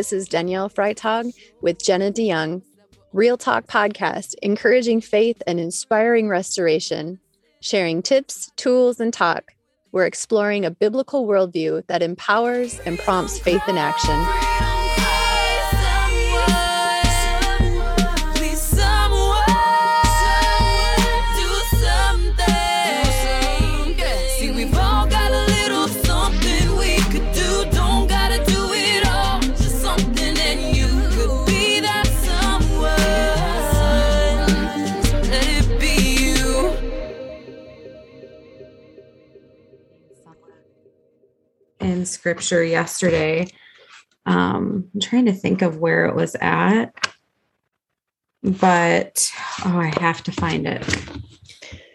This is Danielle Freitag with Jenna De Jong, Real Talk Podcast, encouraging faith and inspiring restoration, sharing tips, tools, and talk. We're exploring a biblical worldview that empowers and prompts faith in action. Scripture yesterday. Um, I'm trying to think of where it was at, but oh, I have to find it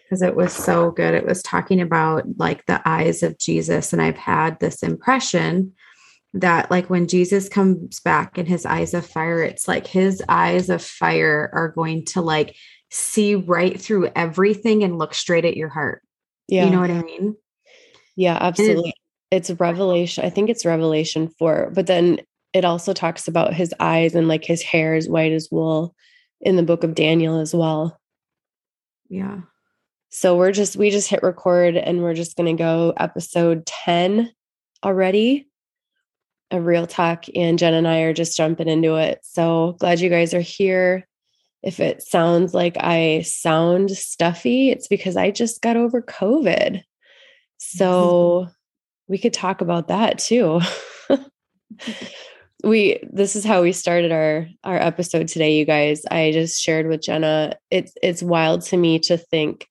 because it was so good. It was talking about like the eyes of Jesus, and I've had this impression that like when Jesus comes back in his eyes of fire, it's like his eyes of fire are going to like see right through everything and look straight at your heart. Yeah. You know what I mean? Yeah, absolutely it's revelation i think it's revelation 4 but then it also talks about his eyes and like his hair is white as wool in the book of daniel as well. Yeah. So we're just we just hit record and we're just going to go episode 10 already a real talk and jen and i are just jumping into it. So glad you guys are here. If it sounds like i sound stuffy it's because i just got over covid. So we could talk about that too. we this is how we started our our episode today you guys. I just shared with jenna it's it's wild to me to think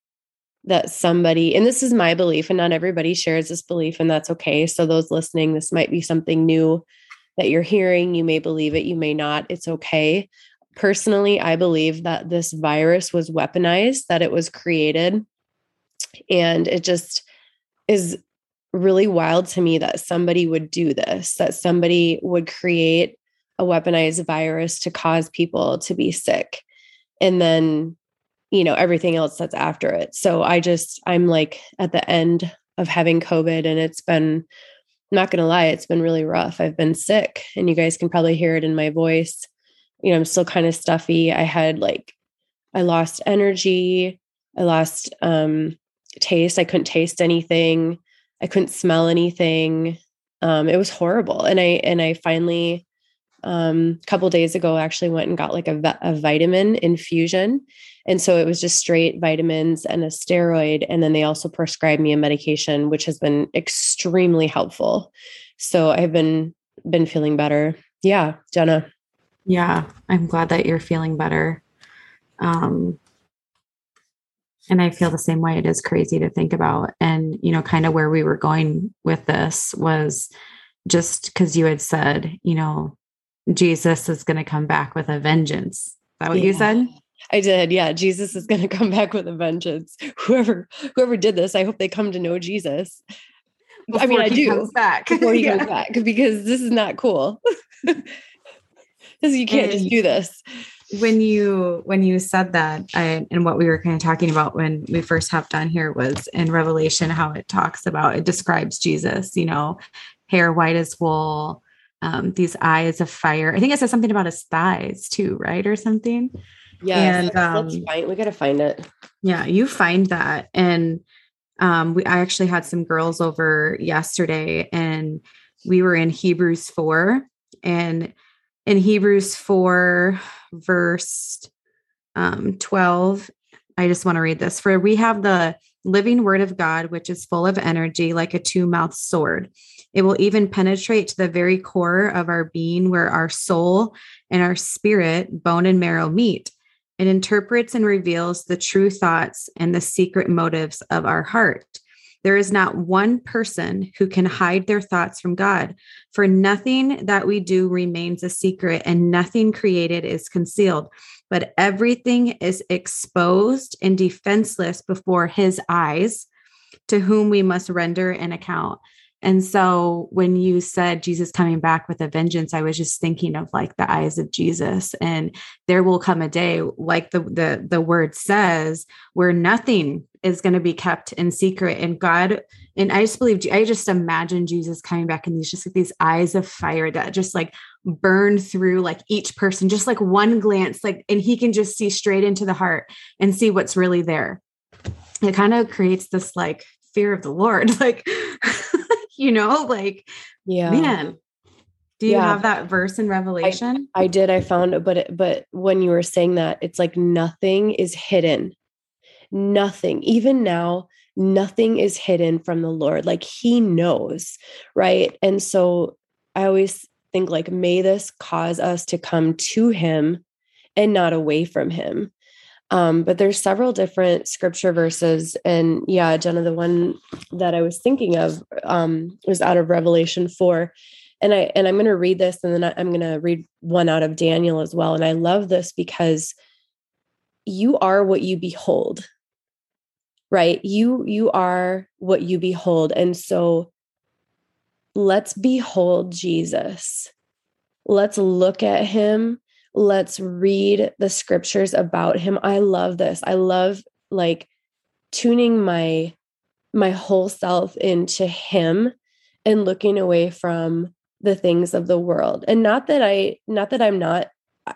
that somebody and this is my belief and not everybody shares this belief and that's okay. So those listening this might be something new that you're hearing. You may believe it you may not. It's okay. Personally i believe that this virus was weaponized that it was created and it just is really wild to me that somebody would do this, that somebody would create a weaponized virus to cause people to be sick. And then, you know, everything else that's after it. So I just, I'm like at the end of having COVID and it's been, I'm not going to lie, it's been really rough. I've been sick and you guys can probably hear it in my voice. You know, I'm still kind of stuffy. I had like, I lost energy. I lost um, taste. I couldn't taste anything. I couldn't smell anything. Um, it was horrible. And I and I finally um, a couple days ago actually went and got like a, a vitamin infusion. And so it was just straight vitamins and a steroid. And then they also prescribed me a medication, which has been extremely helpful. So I've been been feeling better. Yeah, Jenna. Yeah, I'm glad that you're feeling better. Um, and I feel the same way. It is crazy to think about. And, you know, kind of where we were going with this was just because you had said, you know, Jesus is going to come back with a vengeance. Is that what yeah. you said? I did. Yeah. Jesus is going to come back with a vengeance. Whoever, whoever did this, I hope they come to know Jesus. Before I mean, I do. Back. Before he yeah. comes back, because this is not cool. Because you can't and, just mm. do this when you when you said that I, and what we were kind of talking about when we first hopped on here was in revelation how it talks about it describes jesus you know hair white as wool um, these eyes of fire. I think it says something about his thighs too right or something? Yeah and um, find we gotta find it. Yeah you find that. And um, we i actually had some girls over yesterday and we were in hebrews 4 and in hebrews 4 verse um, 12. I just want to read this. For we have the living word of God, which is full of energy like a two mouthed sword. It will even penetrate to the very core of our being, where our soul and our spirit, bone and marrow meet. It interprets and reveals the true thoughts and the secret motives of our heart. There is not one person who can hide their thoughts from God, for nothing that we do remains a secret and nothing created is concealed, but everything is exposed and defenseless before his eyes, to whom we must render an account. And so when you said Jesus coming back with a vengeance, I was just thinking of like the eyes of Jesus. And there will come a day, like the the, the word says, where nothing is going to be kept in secret. And God, and I just believe I just imagine Jesus coming back and these just like these eyes of fire that just like burn through like each person, just like one glance, like, and he can just see straight into the heart and see what's really there. It kind of creates this like fear of the Lord. Like you know, like, yeah, man. Do you yeah. have that verse in Revelation? I, I did. I found it, but it, but when you were saying that, it's like nothing is hidden. Nothing, even now, nothing is hidden from the Lord. Like He knows, right? And so I always think like, may this cause us to come to Him and not away from Him. Um, but there's several different scripture verses. And yeah, Jenna, the one that I was thinking of um, was out of Revelation 4. And I and I'm going to read this, and then I'm going to read one out of Daniel as well. And I love this because you are what you behold, right? You you are what you behold, and so let's behold Jesus. Let's look at him let's read the scriptures about him. I love this. I love like tuning my my whole self into him and looking away from the things of the world. And not that i not that i'm not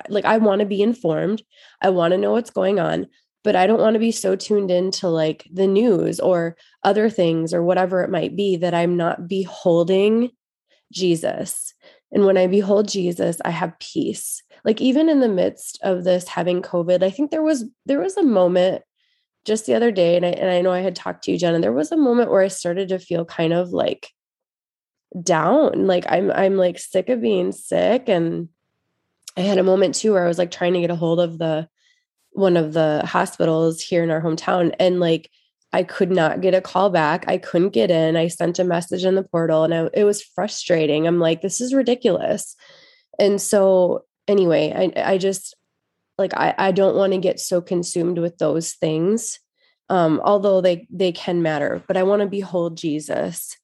like i want to be informed. I want to know what's going on but i don't want to be so tuned into like the news or other things or whatever it might be that i'm not beholding jesus and when i behold jesus i have peace. Like even in the midst of this having covid i think there was there was a moment just the other day and I, and I know i had talked to you jen and there was a moment where i started to feel kind of like down. Like i'm i'm like sick of being sick and i had a moment too where i was like trying to get a hold of the one of the hospitals here in our hometown and like I could not get a call back. I couldn't get in. I sent a message in the portal and I, it was frustrating. I'm like, this is ridiculous. And so anyway, I I just like I I don't want to get so consumed with those things. Um, although they they can matter, but I want to behold Jesus.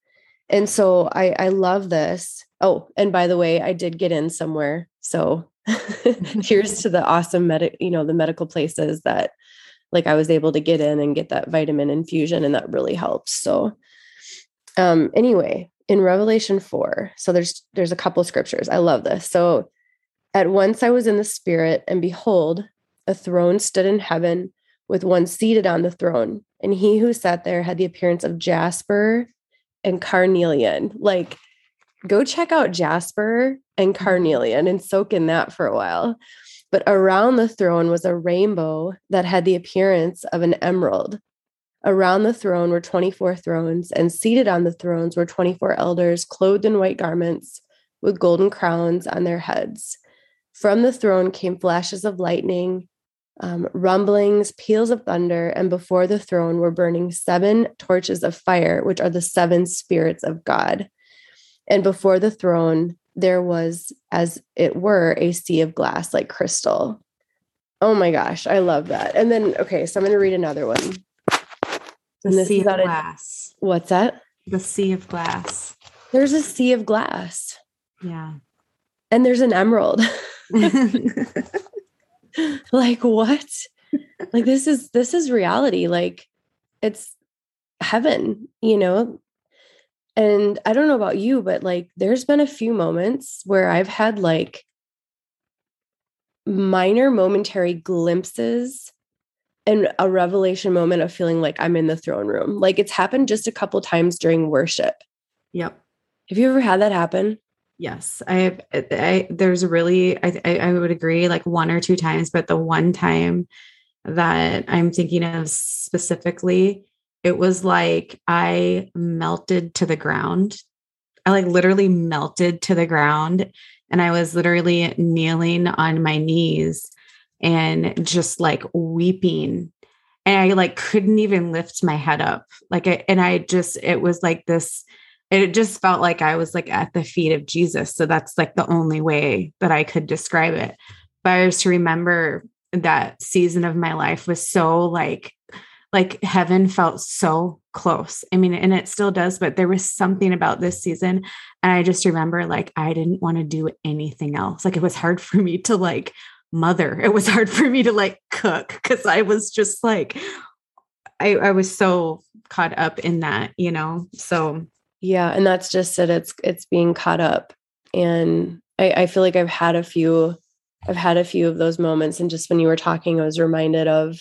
And so I I love this. Oh, and by the way, I did get in somewhere. So here's to the awesome medic, you know, the medical places that like I was able to get in and get that vitamin infusion and that really helped. So um anyway, in Revelation 4, so there's there's a couple scriptures. I love this. So at once I was in the spirit, and behold, a throne stood in heaven with one seated on the throne. And he who sat there had the appearance of Jasper and carnelian. Like, go check out Jasper and mm-hmm. carnelian and soak in that for a while. But around the throne was a rainbow that had the appearance of an emerald. Around the throne were 24 thrones, and seated on the thrones were 24 elders clothed in white garments with golden crowns on their heads. From the throne came flashes of lightning, um, rumblings, peals of thunder, and before the throne were burning seven torches of fire, which are the seven spirits of God. And before the throne, there was, as it were, a sea of glass like crystal. Oh my gosh, I love that. And then, okay, so I'm going to read another one. The sea of glass. A, what's that? The sea of glass. There's a sea of glass. Yeah. And there's an emerald. like what? like this is this is reality. Like it's heaven, you know? And I don't know about you, but like there's been a few moments where I've had like minor momentary glimpses and a revelation moment of feeling like I'm in the throne room. Like it's happened just a couple times during worship. Yep. Have you ever had that happen? Yes, I, I there's really I, I would agree like one or two times, but the one time that I'm thinking of specifically, it was like I melted to the ground. I like literally melted to the ground, and I was literally kneeling on my knees and just like weeping and I like couldn't even lift my head up. Like and I just it was like this it just felt like I was like at the feet of Jesus. So that's like the only way that I could describe it. But I was to remember that season of my life was so like like heaven felt so close. I mean, and it still does, but there was something about this season. And I just remember like I didn't want to do anything else. Like it was hard for me to like mother. It was hard for me to like cook because I was just like, I, I was so caught up in that, you know. So yeah, and that's just it. It's it's being caught up. And I, I feel like I've had a few, I've had a few of those moments. And just when you were talking, I was reminded of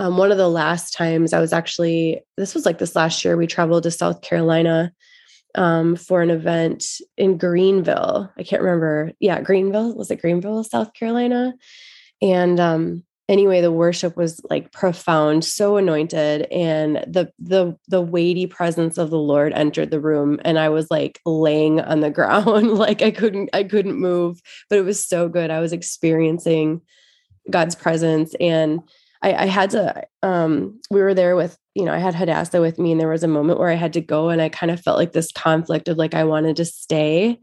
um, one of the last times I was actually, this was like this last year, we traveled to South Carolina um, for an event in Greenville. I can't remember. Yeah, Greenville. Was it Greenville, South Carolina? And um, anyway, the worship was like profound, so anointed, and the the the weighty presence of the Lord entered the room, and I was like laying on the ground, like I couldn't I couldn't move, but it was so good. I was experiencing God's presence and I, I had to um we were there with you know I had Hadassah with me and there was a moment where I had to go and I kind of felt like this conflict of like I wanted to stay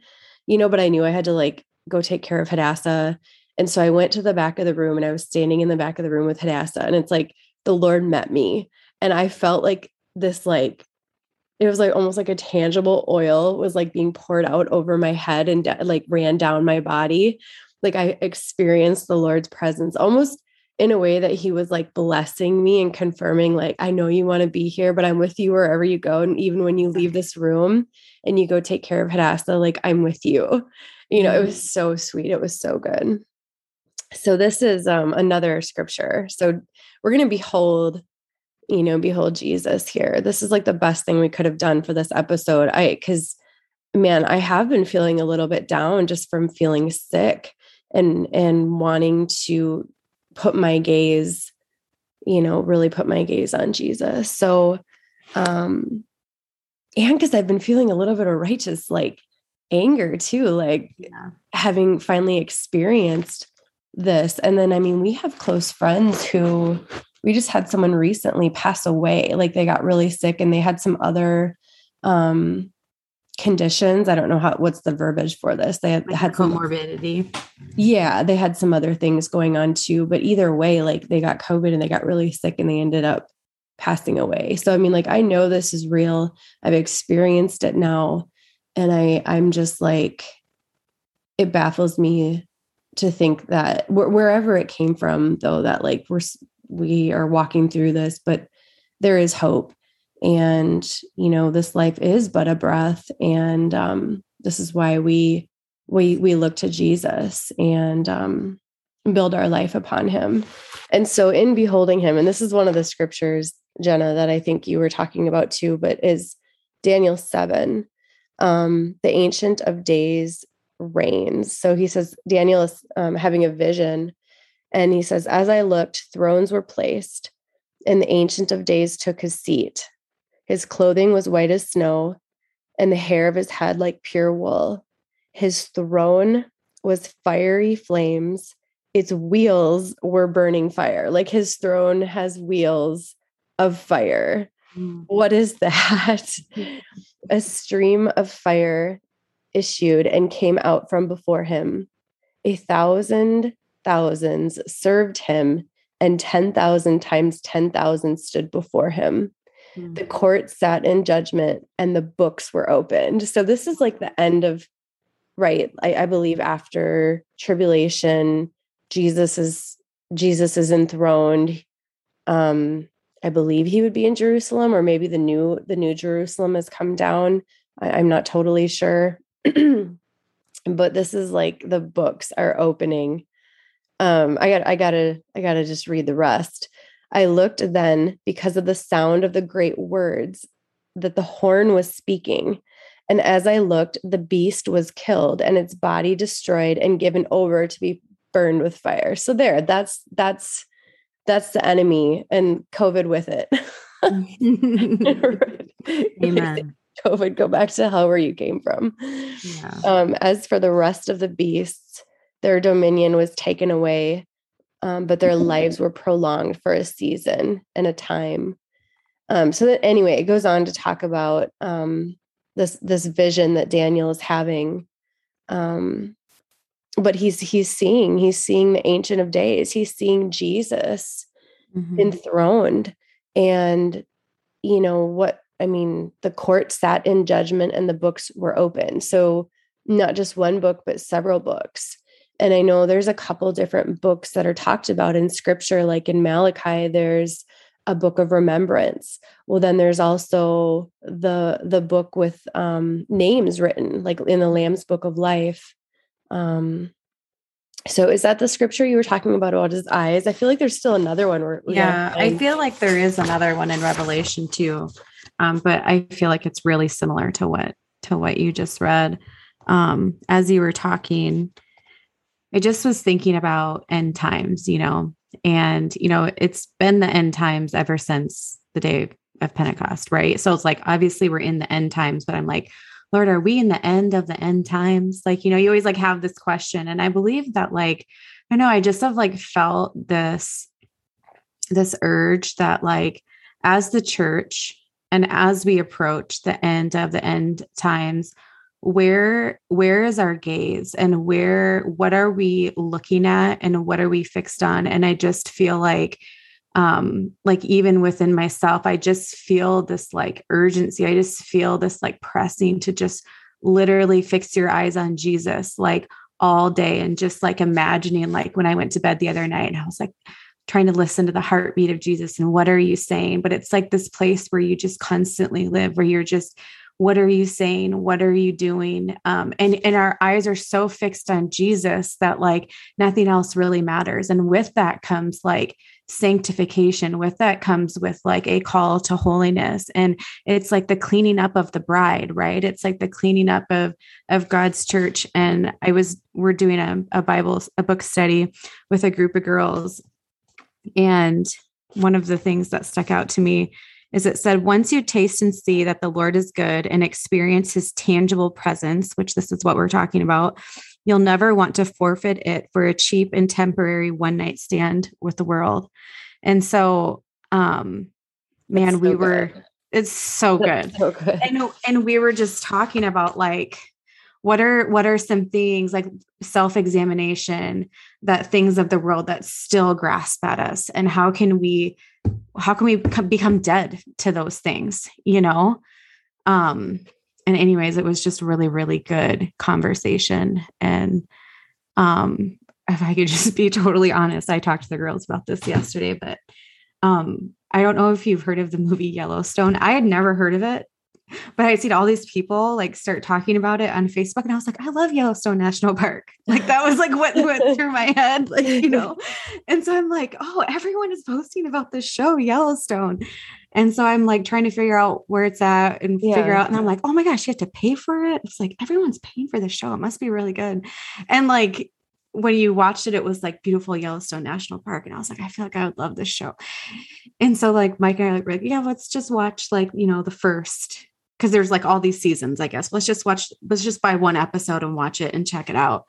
you know but I knew I had to like go take care of Hadassah. And so I went to the back of the room and I was standing in the back of the room with Hadassah and it's like the Lord met me and I felt like this like it was like almost like a tangible oil was like being poured out over my head and like ran down my body. Like I experienced the Lord's presence almost in a way that he was like blessing me and confirming like i know you want to be here but i'm with you wherever you go and even when you leave this room and you go take care of hadassah like i'm with you. You know it was mm. so sweet. It was so good. So this is um, another scripture. So we're going to behold you know behold jesus here. This is like the best thing we could have done for this episode. I because man i have been feeling a little bit down just from feeling sick and and wanting to put my gaze, you know, really put my gaze on Jesus. So, um, and because I've been feeling a little bit of righteous like anger too, like yeah. having finally experienced this. And then, I mean, we have close friends who we just had someone recently pass away. Like they got really sick and they had some other um conditions. I don't know how what's the verbiage for this. They had, like had comorbidity. Some, yeah, they had some other things going on too. But either way, like they got COVID and they got really sick and they ended up passing away. So I mean, like I know this is real. I've experienced it now, and I I'm just like it baffles me to think that wh- wherever it came from, though, that like we're we are walking through this, but there is hope and you know this life is but a breath and um, this is why we we we look to jesus and um, build our life upon him. And so in beholding him and this is one of the scriptures jenna that i think you were talking about too but is daniel 7 um, the ancient of days reigns. So he says daniel is um, having a vision and he says as i looked thrones were placed and the ancient of days took his seat his clothing was white as snow, and the hair of his head like pure wool. His throne was fiery flames. Its wheels were burning fire. Like his throne has wheels of fire. Mm. What is that? A stream of fire issued and came out from before him. A thousand thousands served him, and 10,000 times 10,000 stood before him. The mm. court sat in judgment and the books were opened. So this is like the end of right. I, I believe after tribulation, Jesus is Jesus is enthroned. Um, I believe he would be in Jerusalem, or maybe the new the new Jerusalem has come down. I, I'm not totally sure. but this is like the books are opening. Um, I got I gotta I gotta just read the rest. I looked then because of the sound of the great words that the horn was speaking. And as I looked, the beast was killed and its body destroyed and given over to be burned with fire. So there, that's that's that's the enemy and COVID with it. Amen. COVID, go back to hell where you came from. Yeah. Um, as for the rest of the beasts, their dominion was taken away um, but their lives were prolonged for a season and a time. Um, so that anyway, it goes on to talk about um, this this vision that Daniel is having. Um, but he's he's seeing he's seeing the Ancient of Days. He's seeing Jesus mm-hmm. enthroned, and you know what i mean the court sat in judgment and the books were open so not just one book but several books and i know there's a couple different books that are talked about in scripture like in malachi there's a book of remembrance. Well then there's also the the book with um names written like in the lamb's book of life. Um so is that the scripture you were talking about about his eyes? I feel like there's still another one where yeah i feel like there is another one in revelation too um but i feel like it's really similar to what to what you just read. Um as you were talking i just was thinking about end times you know and, you know, it's been the end times ever since the day of Pentecost, right? So it's like, obviously, we're in the end times, but I'm like, Lord, are we in the end of the end times? Like, you know, you always like have this question. And I believe that, like, I know I just have like felt this, this urge that, like, as the church and as we approach the end of the end times, where where is our gaze and where what are we looking at and what are we fixed on? And i just feel like um like even within myself i just feel this like urgency. I just feel this like pressing to just literally fix your eyes on jesus like all day and just like imagining like when i went to bed the other night and i was like trying to listen to the heartbeat of jesus and what are you saying? But it's like this place where you just constantly live where you're just what are you saying? What are you doing? Um, and and our eyes are so fixed on jesus that like nothing else really matters. And with that comes like sanctification. With that comes with like a call to holiness. And it's like the cleaning up of the bride right? It's like the cleaning up of of god's church. And i was we're doing a, a bible a book study with a group of girls. And one of the things that stuck out to me is it said, once you taste and see that the Lord is good and experience his tangible presence, which this is what we're talking about, you'll never want to forfeit it for a cheap and temporary one night stand with the world. And so, um, man, so we good. were, it's so good. so good. And, and we were just talking about like, what are what are some things like self-examination that things of the world that still grasp at us and how can we how can we become dead to those things you know? Um and anyways it was just really really good conversation. And um if i could just be totally honest i talked to the girls about this yesterday but um i don't know if you've heard of the movie yellowstone. I had never heard of it but I'd seen all these people like start talking about it on Facebook, and I was like, I love Yellowstone National Park. Like that was like what went through my head, like you know. And so I'm like, oh, everyone is posting about this show Yellowstone, and so I'm like trying to figure out where it's at and yeah. figure out. And I'm like, oh my gosh, you have to pay for it. It's like everyone's paying for the show. It must be really good. And like when you watched it, it was like beautiful Yellowstone National Park. And I was like, I feel like I would love this show. And so like Mike and I were like, yeah, let's just watch like, you know, the first because there's like all these seasons, I guess. Let's just watch, let's just buy one episode and watch it and check it out.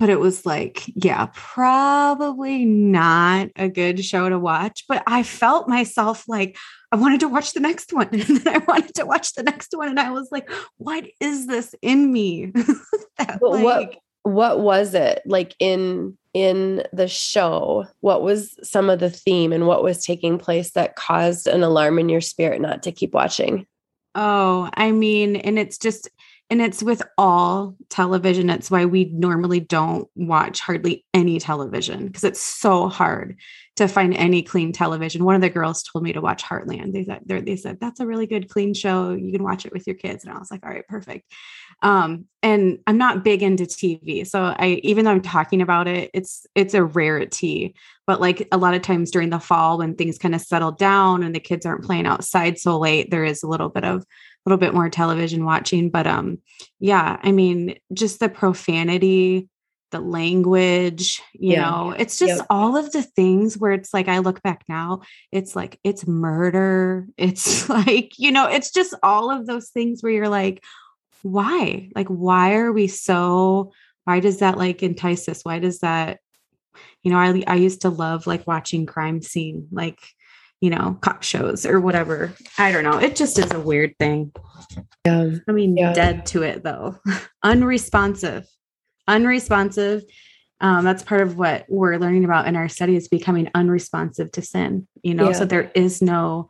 But it was like, yeah, probably not a good show to watch. But I felt myself like I wanted to watch the next one. And then I wanted to watch the next one. And I was like, what is this in me? that, like, what what was it like in in the show what was some of the theme and what was taking place that caused an alarm in your spirit not to keep watching Oh, I mean, and it's just, and it's with all television. It's why we normally don't watch hardly any television because it's so hard to find any clean television. One of the girls told me to watch Heartland. They said, they said, that's a really good, clean show. You can watch it with your kids. And I was like, all right, perfect. Um, and I'm not big into TV. So I, even though I'm talking about it, it's, it's a rarity, but like a lot of times during the fall when things kind of settle down and the kids aren't playing outside so late, there is a little bit of, little bit more television watching, but, um, yeah, I mean, just the profanity, the language, you yeah. know, it's just yep. all of the things where it's like, I look back now, it's like, it's murder. It's like, you know, it's just all of those things where you're like, why? Like, why are we so, why does that like entice us? Why does that, you know, I, I used to love like watching crime scene, like, you know, cop shows or whatever. I don't know. It just is a weird thing. Yeah. I mean, yeah. dead to it though. Unresponsive unresponsive um, that's part of what we're learning about in our study is becoming unresponsive to sin you know yeah. so there is no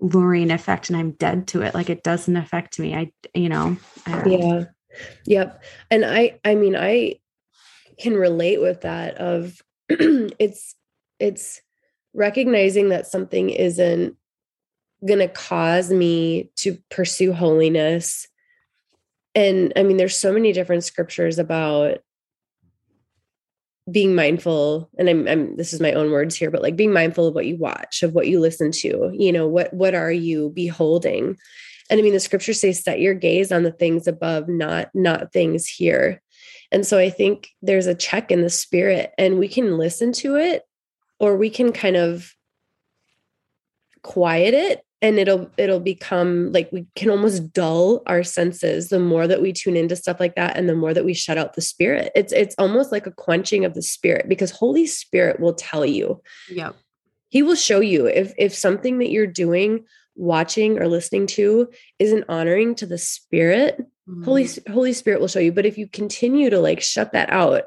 luring effect and i'm dead to it like it doesn't affect me i you know I yeah yep and i i mean i can relate with that of it's it's recognizing that something isn't going to cause me to pursue holiness. And i mean there's so many different scriptures about being mindful and I'm, I'm this is my own words here but like being mindful of what you watch of what you listen to you know what what are you beholding? And i mean the scriptures say set your gaze on the things above not not things here. And so i think there's a check in the spirit and we can listen to it or we can kind of quiet it and it'll it'll become like we can almost dull our senses. The more that we tune into stuff like that and the more that we shut out the spirit it's it's almost like a quenching of the spirit because holy spirit will tell you. Yep. He will show you if if something that you're doing watching or listening to isn't honoring to the spirit mm-hmm. holy holy spirit will show you. But if you continue to like shut that out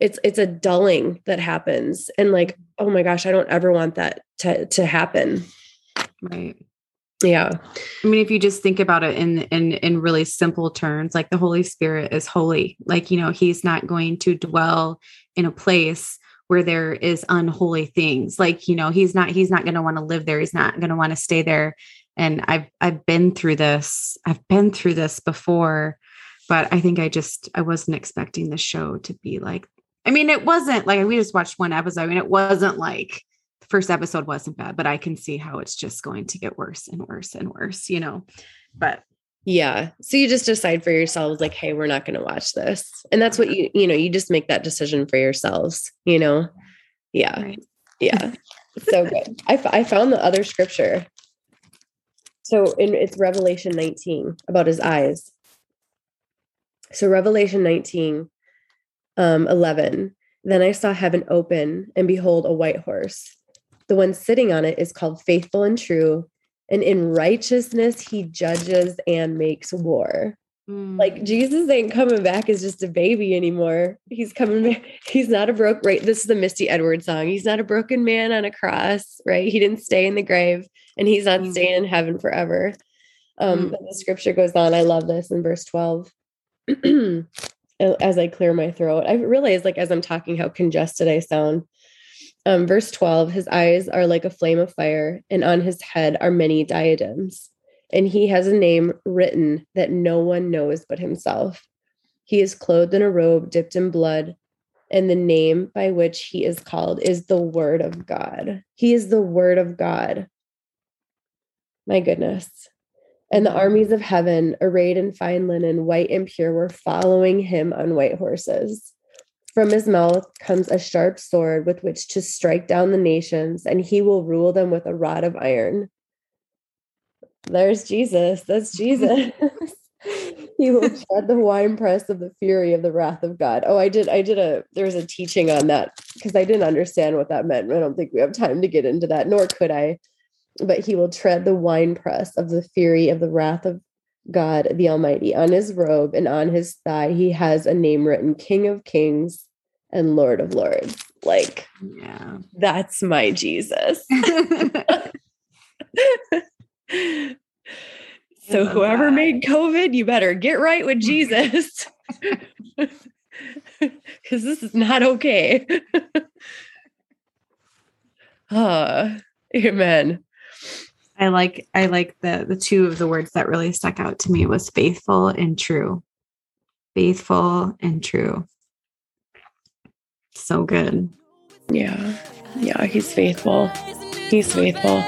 it's it's a dulling that happens and like mm-hmm. oh my gosh i don't ever want that to to happen Right. Yeah. I mean, if you just think about it in in in really simple terms, like the Holy Spirit is holy. Like, you know, he's not going to dwell in a place where there is unholy things. Like, you know, he's not he's not going to want to live there. He's not going to want to stay there. And I've I've been through this. I've been through this before, but I think I just I wasn't expecting the show to be like I mean, it wasn't like we just watched one episode. I mean, it wasn't like the first episode wasn't bad, but I can see how it's just going to get worse and worse and worse, you know. But yeah. So you just decide for yourselves like, hey, we're not going to watch this. And that's what you, you know, you just make that decision for yourselves, you know? Yeah. Right. Yeah. so good. I, I found the other scripture. So in it's Revelation 19 about his eyes. So Revelation 19, um, 11. Then I saw heaven open, and behold, a white horse. The one sitting on it is called faithful and true. And in righteousness, he judges and makes war. Mm. Like Jesus ain't coming back as just a baby anymore. He's coming back. He's not a broke, right? This is the Misty Edwards song. He's not a broken man on a cross, right? He didn't stay in the grave and he's not mm. staying in heaven forever. Um, mm. But the scripture goes on. I love this in verse 12. as I clear my throat, I realize, like, as I'm talking, how congested I sound. Um, verse 12 His eyes are like a flame of fire, and on his head are many diadems. And he has a name written that no one knows but himself. He is clothed in a robe dipped in blood, and the name by which he is called is the Word of God. He is the Word of God. My goodness. And the armies of heaven, arrayed in fine linen, white and pure, were following him on white horses. From his mouth comes a sharp sword with which to strike down the nations, and he will rule them with a rod of iron. There's Jesus. That's Jesus. he will tread the winepress of the fury of the wrath of God. Oh, I did. I did a. There was a teaching on that because I didn't understand what that meant. I don't think we have time to get into that, nor could I. But he will tread the winepress of the fury of the wrath of God the Almighty. On his robe and on his thigh, he has a name written King of Kings and Lord of Lords. Like, yeah, that's my Jesus. so, whoever that. made COVID, you better get right with Jesus because this is not okay. Ah, amen. I like I like the the two of the words that really stuck out to me was faithful and true. Faithful and true. So good. Yeah. Yeah, he's faithful. He's faithful.